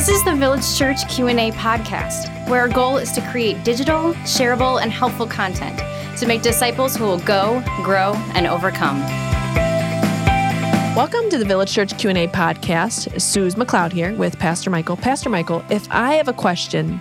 This is the Village Church Q&A podcast, where our goal is to create digital, shareable, and helpful content to make disciples who will go, grow, and overcome. Welcome to the Village Church Q&A podcast. Suze McLeod here with Pastor Michael. Pastor Michael, if I have a question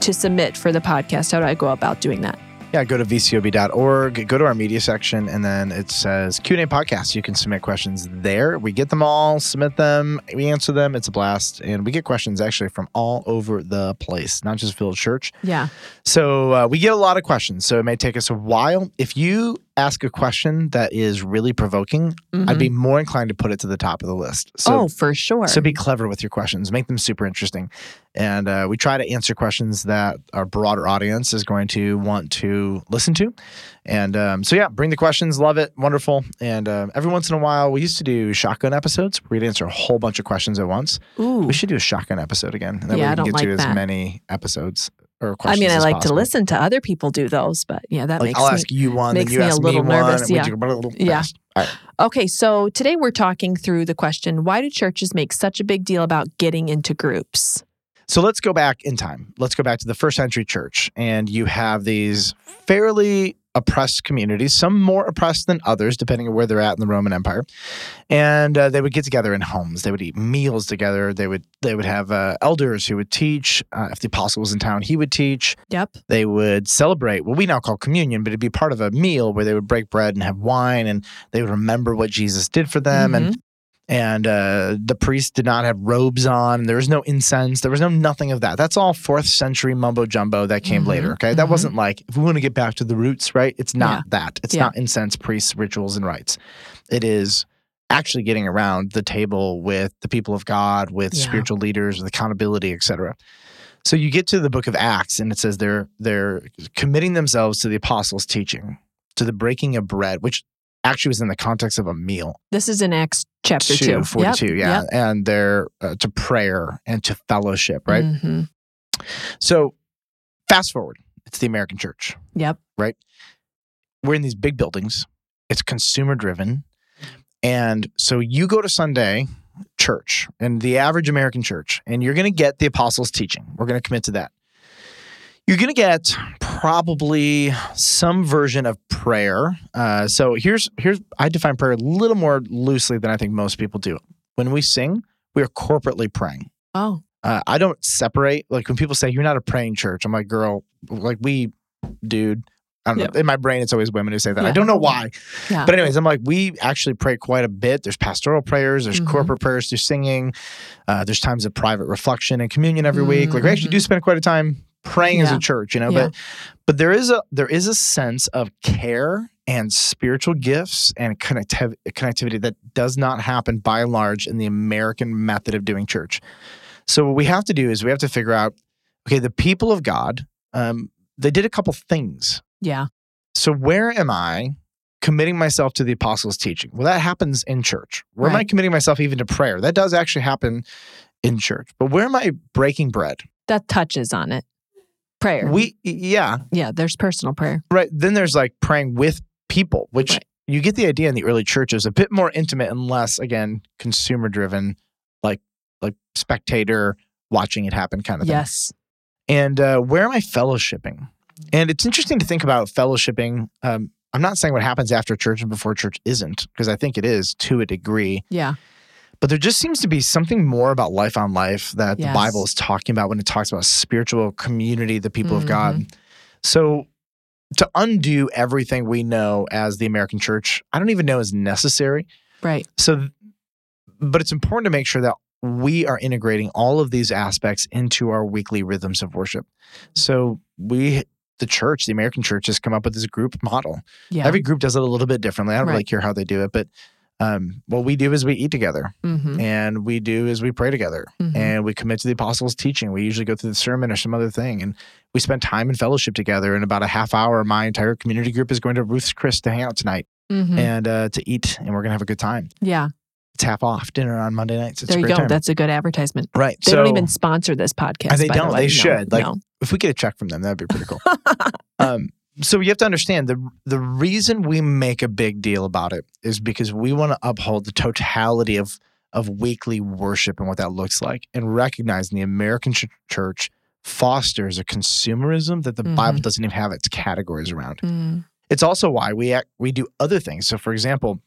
to submit for the podcast, how do I go about doing that? Yeah, go to vcob.org, go to our media section, and then it says Q&A podcast. You can submit questions there. We get them all, submit them, we answer them. It's a blast. And we get questions actually from all over the place, not just Village Church. Yeah. So uh, we get a lot of questions. So it may take us a while. If you ask a question that is really provoking, I'd be more inclined to put it to the top of the list. So, Mm-hmm. oh, for sure. so be clever with your questions, make them super interesting. And uh, we try to answer questions that our broader audience is going to want to listen to. And um, so, yeah, bring the questions. Love it. Wonderful. And um, every once in a while, we used to do shotgun episodes where we'd answer a whole bunch of questions at once. Ooh. We should do a shotgun episode again. And then Yeah, we can get to like as that. many episodes or I mean, I like to listen to other people do those, but yeah, that Like makes I'll me. ask you one, makes then you me a ask little me one. nervous, we yeah. a Yeah. fast. All right. Okay, so today we're talking through the question why do churches make such a big deal about getting into groups? So let's go back in time. Let's go back to the first century church. And you have these fairly oppressed communities, some more oppressed than others, depending on where they're at in the Roman Empire. And uh, they would get together in homes. They would eat meals together. They would they would have uh, elders who would teach. Uh, if the apostle was in town, he would teach. Yep. They would celebrate what we now call communion, but it'd be part of a meal where they would break bread and have wine, and they would remember what Jesus did for them. And and uh, the priests did not have robes on. There was no incense. There was no nothing of that. That's all fourth century mumbo jumbo that came Mhm, later. Okay, that mhm. wasn't like if we want to get back to the roots, right? It's not that. It's Yeah. not incense, priests, rituals, and rites. It is actually getting around the table with the people of God, with Yeah. spiritual leaders, with accountability, etc. So you get to the book of Acts, and it says they're they're committing themselves to the apostles' teaching, to the breaking of bread, which actually was in the context of a meal. This is in Acts chapter 2. Yep, 42, yeah. yep. And they're uh, to prayer and to fellowship, right? Mhm. So fast forward, it's the American church. Yep. Right? We're in these big buildings, it's consumer driven. And so you go to Sunday church and the average American church, and you're going to get the apostles' teaching. We're going to commit to that. You're going to get probably some version of prayer. Uh, so here's here's I define prayer a little more loosely than I think most people do. When we sing, we are corporately praying. Oh, Uh, I don't separate. Like when people say you're not a praying church, I'm like, girl, like we, dude. I don't know. In my brain, it's always women who say that. I don't know why. yeah. But anyways, I'm like, we actually pray quite a bit. There's pastoral prayers, there's Mhm. corporate prayers, there's singing, uh, there's times of private reflection and communion every week. Like we actually do spend quite a time praying as a church, you know. Yeah. But but there is a there is a sense of care and spiritual gifts and connectiv- connectivity that does not happen by and large in the American method of doing church. So what we have to do is we have to figure out, okay, the people of God, um, they did a couple things. yeah. So where am I committing myself to the apostles' teaching? Well, that happens in church. Where am I committing myself even to prayer? That does actually happen in church. But where am I breaking bread? That touches on it. Prayer. We yeah, yeah, there's personal prayer. right. Then there's like praying with people, which Right. you get the idea in the early churches, a bit more intimate and less again consumer driven, like like spectator watching it happen kind of thing. Yes. And uh, where am I fellowshipping? And it's interesting to think about fellowshipping. Um, I'm not saying what happens after church and before church isn't, because I think it is to a degree. Yeah. But there just seems to be something more about life on life that Yes. the Bible is talking about when it talks about spiritual community, the people of God. Mm-hmm. So to undo everything we know as the American church, I don't even know is necessary. Right. So, but it's important to make sure that we are integrating all of these aspects into our weekly rhythms of worship. So we, the church, the American church, has come up with this group model. Yeah. Every group does it a little bit differently. I don't really care how they do it, but um, what we do is we eat together, Mhm. and we do is we pray together, Mhm. and we commit to the apostles' teaching. We usually go through the sermon or some other thing, and we spend time in fellowship together. In about a half hour, my entire community group is going to Ruth's Chris to hang out tonight Mhm. and uh, to eat, and we're gonna have a good time. yeah. It's half off dinner on Monday nights. It's there you great go. time. That's a good advertisement. right. They so don't even sponsor this podcast. They don't. way. They should. Like- no. if we get a check from them, that'd be pretty cool. um, so you have to understand the the reason we make a big deal about it is because we want to uphold the totality of of weekly worship and what that looks like, and recognizing the American ch- church fosters a consumerism that the Mhm. Bible doesn't even have its categories around. Mm. It's also why we act, we do other things. So, for example,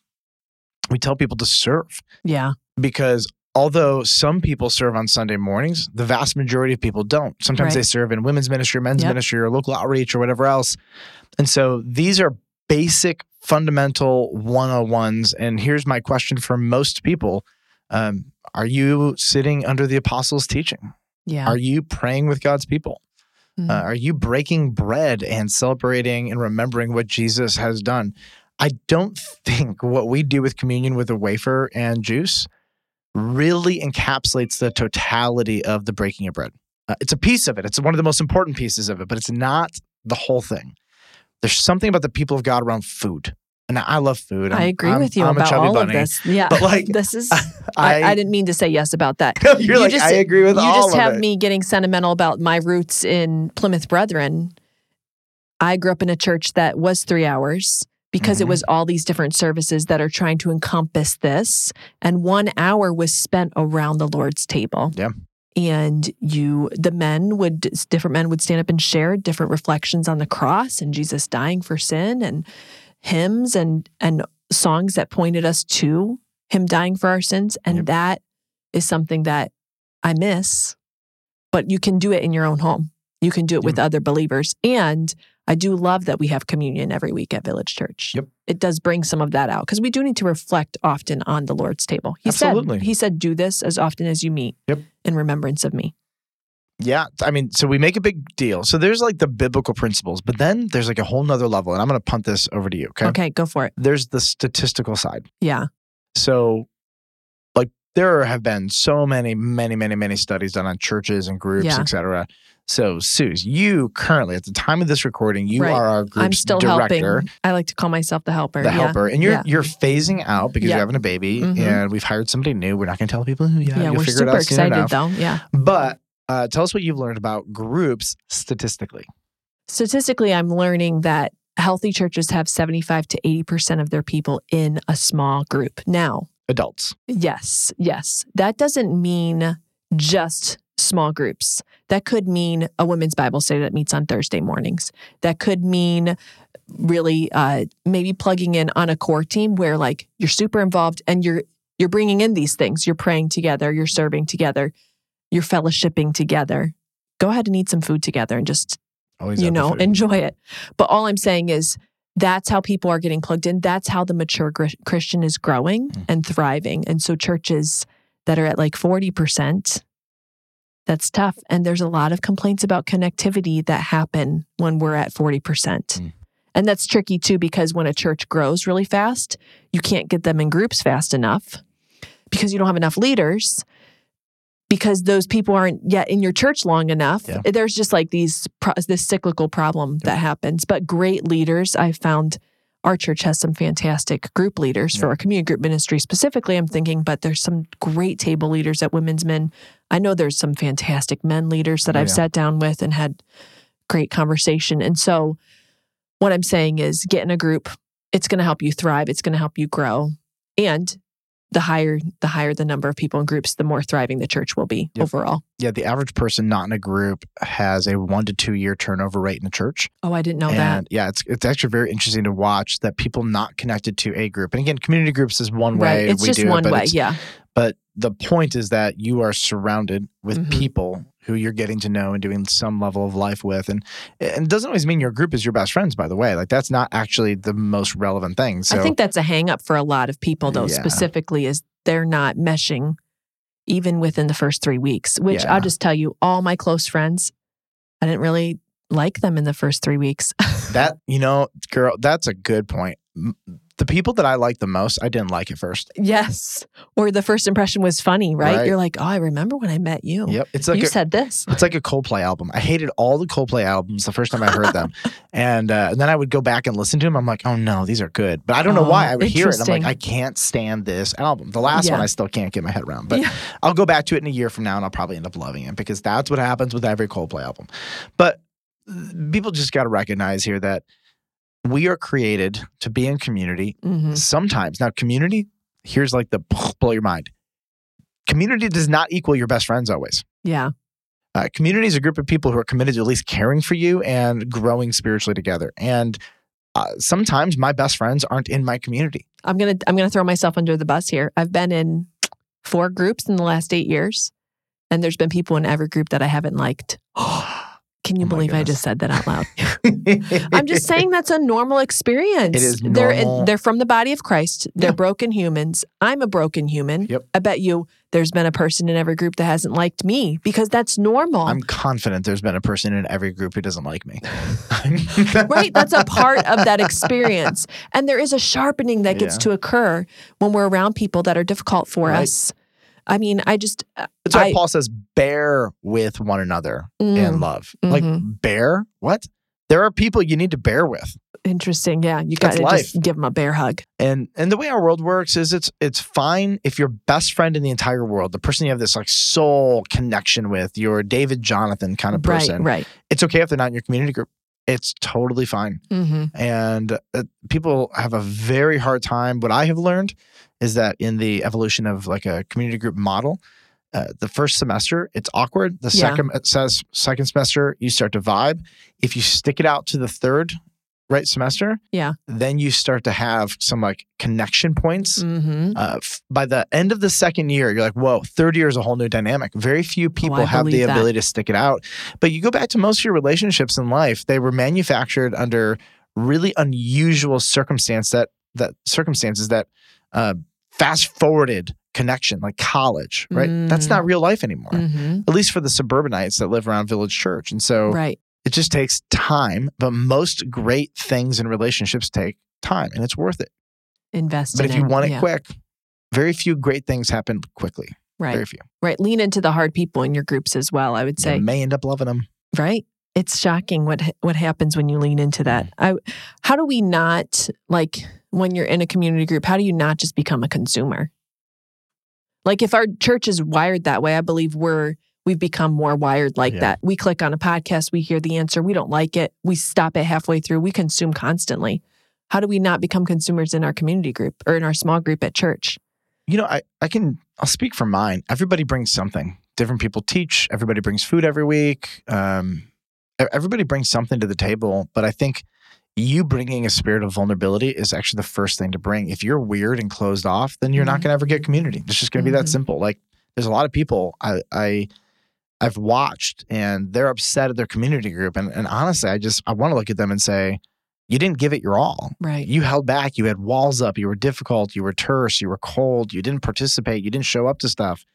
we tell people to serve Yeah. because although some people serve on Sunday mornings, the vast majority of people don't. Sometimes Right. they serve in women's ministry, men's Yep. ministry, or local outreach, or whatever else. And so these are basic, fundamental 101s. And here's my question for most people um, Are you sitting under the apostles' teaching? Yeah. Are you praying with God's people? Mm. Uh, are you breaking bread and celebrating and remembering what Jesus has done? I don't think what we do with communion with a wafer and juice really encapsulates the totality of the breaking of bread. Uh, it's a piece of it. It's one of the most important pieces of it, but it's not the whole thing. There's something about the people of God around food. And I love food. I I'm- agree I'm- with you I'm about all bunny. of this. Yeah. But like, this is I, I, didn't mean to say yes about that. You're You like, just- I agree with you all just have it. me getting sentimental about my roots in Plymouth Brethren. I grew up in a church that was three hours because it Mhm. was all these different services that are trying to encompass this. And one hour was spent around the Lord's table. Yeah. And you, the men would, different men would stand up and share different reflections on the cross and Jesus dying for sin and hymns and, and songs that pointed us to him dying for our sins. And Yep. that is something that I miss, but you can do it in your own home. You can do it with other believers. And I do love that we have communion every week at Village Church. Yep. It does bring some of that out because we do need to reflect often on the Lord's table. He Absolutely. said, He said, do this as often as you meet Yep. in remembrance of me. Yeah. I mean, so we make a big deal. So there's like the biblical principles, but then there's like a whole nother level. And I'm going to punt this over to you. Okay. Okay, go for it. There's the statistical side. Yeah. So, like, there have been so many, many, many, many studies done on churches and groups, Yeah. et cetera. So, Suze, you currently, at the time of this recording, you Right. are our group's I'm still director, helping. I like to call myself the helper. the Yeah. helper, and you're Yeah. you're phasing out because Yeah. you're having a baby, Mhm. and we've hired somebody new. We're not going to tell people who yet. Yeah, You'll we're figure it super excited though. Yeah. But uh, tell us what you've learned about groups statistically. Statistically, I'm learning that healthy churches have 75 to 80% of their people in a small group. Now, Adults. Yes, yes. That doesn't mean just small groups. That could mean a women's Bible study that meets on Thursday mornings. That could mean really uh, maybe plugging in on a core team where like you're super involved and you're you're bringing in these things. You're praying together. You're serving together. You're fellowshipping together. Go ahead and eat some food together and just Always you know enjoy it. But all I'm saying is that's how people are getting plugged in. That's how the mature gr- Christian is growing Mm. and thriving. And so churches that are at like 40%, that's tough. And there's a lot of complaints about connectivity that happen when we're at 40%. Mm. And that's tricky too, because when a church grows really fast, you can't get them in groups fast enough because you don't have enough leaders because those people aren't yet in your church long enough. Yeah. There's just like these this cyclical problem that happens. But great leaders, I found our church has some fantastic group leaders for our community group ministry specifically. I'm thinking, but there's some great table leaders at Women's Men. I know there's some fantastic men leaders that Oh, I've yeah. sat down with and had great conversation. And so, what I'm saying is, get in a group. It's going to help you thrive. It's going to help you grow, and the higher the higher the number of people in groups, the more thriving the church will be Yep. overall. yeah, the average person not in a group has a one to two year turnover rate in the church. Oh, I didn't know that. yeah, it's it's actually very interesting to watch that people not connected to a group. And again, community groups is one way Right. It's we just do one it, but way. Yeah. But the point is that you are surrounded with Mhm. people who you're getting to know and doing some level of life with, and and it doesn't always mean your group is your best friends. By the way, like that's not actually the most relevant thing. So I think that's a hang up for a lot of people, though, Yeah. specifically, is they're not meshing even within the first three weeks, which Yeah. I'll just tell you, all my close friends, I didn't really like them in the first three weeks. that you know, girl, that's a good point. The people that I like the most, I didn't like at first. yes. Or the first impression was funny, right? Right. You're like, oh, I remember when I met you. Yep, it's like you a, said this. It's like a Coldplay album. I hated all the Coldplay albums the first time I heard them, and, uh, and then I would go back and listen to them. I'm like, oh no, these are good, but I don't know Oh, why. I would hear it. I'm like. I can't stand this album. The last one I still can't get my head around, but Yeah. I'll go back to it in a year from now, and I'll probably end up loving it because that's what happens with every Coldplay album. But uh, people just got to recognize here that we are created to be in community. Mhm. Sometimes now, community. Here's like the blow your mind. community does not equal your best friends always. Yeah. Uh, community is a group of people who are committed to at least caring for you and growing spiritually together. And uh, sometimes my best friends aren't in my community. I'm gonna I'm gonna throw myself under the bus here. I've been in four groups in the last eight years, and there's been people in every group that I haven't liked. Can you Oh believe I just said that out loud? I'm just saying that's a normal experience. It is They're normal. they're from the body of Christ. They're Yeah. broken humans. I'm a broken human. Yep. I bet you there's been a person in every group that hasn't liked me because that's normal. I'm confident there's been a person in every group who doesn't like me. right? That's a part of that experience. And there is a sharpening that gets Yeah. to occur when we're around people that are difficult for Right. us. I mean, I just That's why I- Paul says, bear with one another Mm, in love. Like, Mhm. bear? What? There are people you need to bear with. interesting. Yeah, you got to just give them a bear hug. And and the way our world works is it's it's fine if your best friend in the entire world, the person you have this like soul connection with, your David Jonathan kind of person. Right, right. It's okay if they're not in your community group. It's totally fine. hmm And uh, people have a very hard time. What I have learned is that in the evolution of like a community group model, uh, the first semester it's awkward. The Yeah. second it says second semester you start to vibe. If you stick it out to the third right semester, Yeah. then you start to have some like connection points. hmm Uh, f- by the end of the second year, you're like, whoa, third year is a whole new dynamic. Very few people Oh, have the that. ability to stick it out. But you go back to most of your relationships in life, they were manufactured under really unusual circumstance that that circumstances that uh, fast forwarded connection, like college, right? That's Mm. not real life anymore. hmm At least for the suburbanites that live around Village Church. And so Right. It just takes time, but most great things in relationships take time and it's worth it. Invest But in if you it. want it Yeah. quick, very few great things happen quickly. right, Very few. right. Lean into the hard people in your groups as well. I would say. You may end up loving them. right it's shocking what what happens when you lean into that mm-hmm. i how do we not like when you're in a community group how do you not just become a consumer like if our church is wired that way i believe we're we've become more wired like Yeah. that we click on a podcast we hear the answer we don't like it we stop it halfway through we consume constantly how do we not become consumers in our community group or in our small group at church You know, I, I can, I'll speak for mine. Everybody brings something. Different people teach. Everybody brings food every week. Um, everybody brings something to the table. But I think you bringing a spirit of vulnerability is actually the first thing to bring. If you're weird and closed off, then you're not Mhm. going to ever get community. It's just going to be that Mhm. simple. Like there's a lot of people I, I, I've watched and they're upset at their community group. And, and honestly, I just, I want to look at them and say, you didn't give it your all. right You held back. You had walls up. You were difficult. You were terse. You were cold. You didn't participate. You didn't show up to stuff.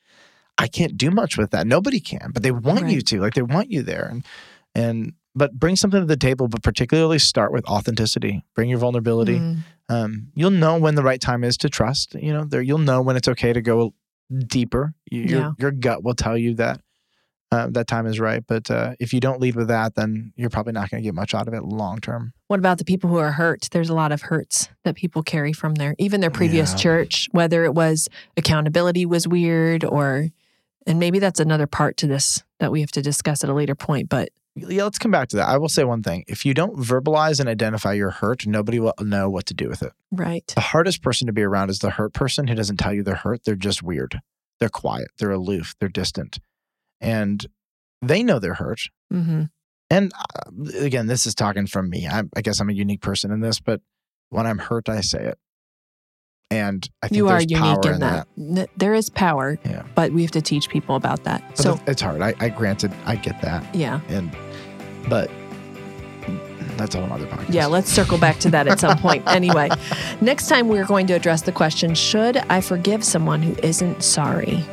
I can't do much with that. Nobody can, but they want you to. Like they want you there. And and but bring something to the table. But particularly start with authenticity. Bring your vulnerability. Mm, Um, you'll know when the right time is to trust. You know, there you'll know when it's okay to go deeper. You, your Yeah. your gut will tell you that. Uh, that time is right, but uh, if you don't lead with that, then you're probably not going to get much out of it long term. What about the people who are hurt? There's a lot of hurts that people carry from their even their previous Yeah. church, whether it was accountability was weird or and maybe that's another part to this that we have to discuss at a later point, but yeah, let's come back to that. I will say one thing. If you don't verbalize and identify your hurt, nobody will know what to do with it. right. The hardest person to be around is the hurt person who doesn't tell you they're hurt. They're just weird. They're quiet. They're aloof. They're distant. And they know they're hurt. hmm And uh, again, this is talking from me. I, I guess I'm a unique person in this, but when I'm hurt, I say it. And I think You are there's unique power in that. N- There is power, Yeah. but we have to teach people about that. But so, it's hard. I, I granted, I get that. yeah. And, but that's a whole other podcast. Yeah, let's circle back to that at some point. Anyway, next time we're going to address the question Should I forgive someone who isn't sorry?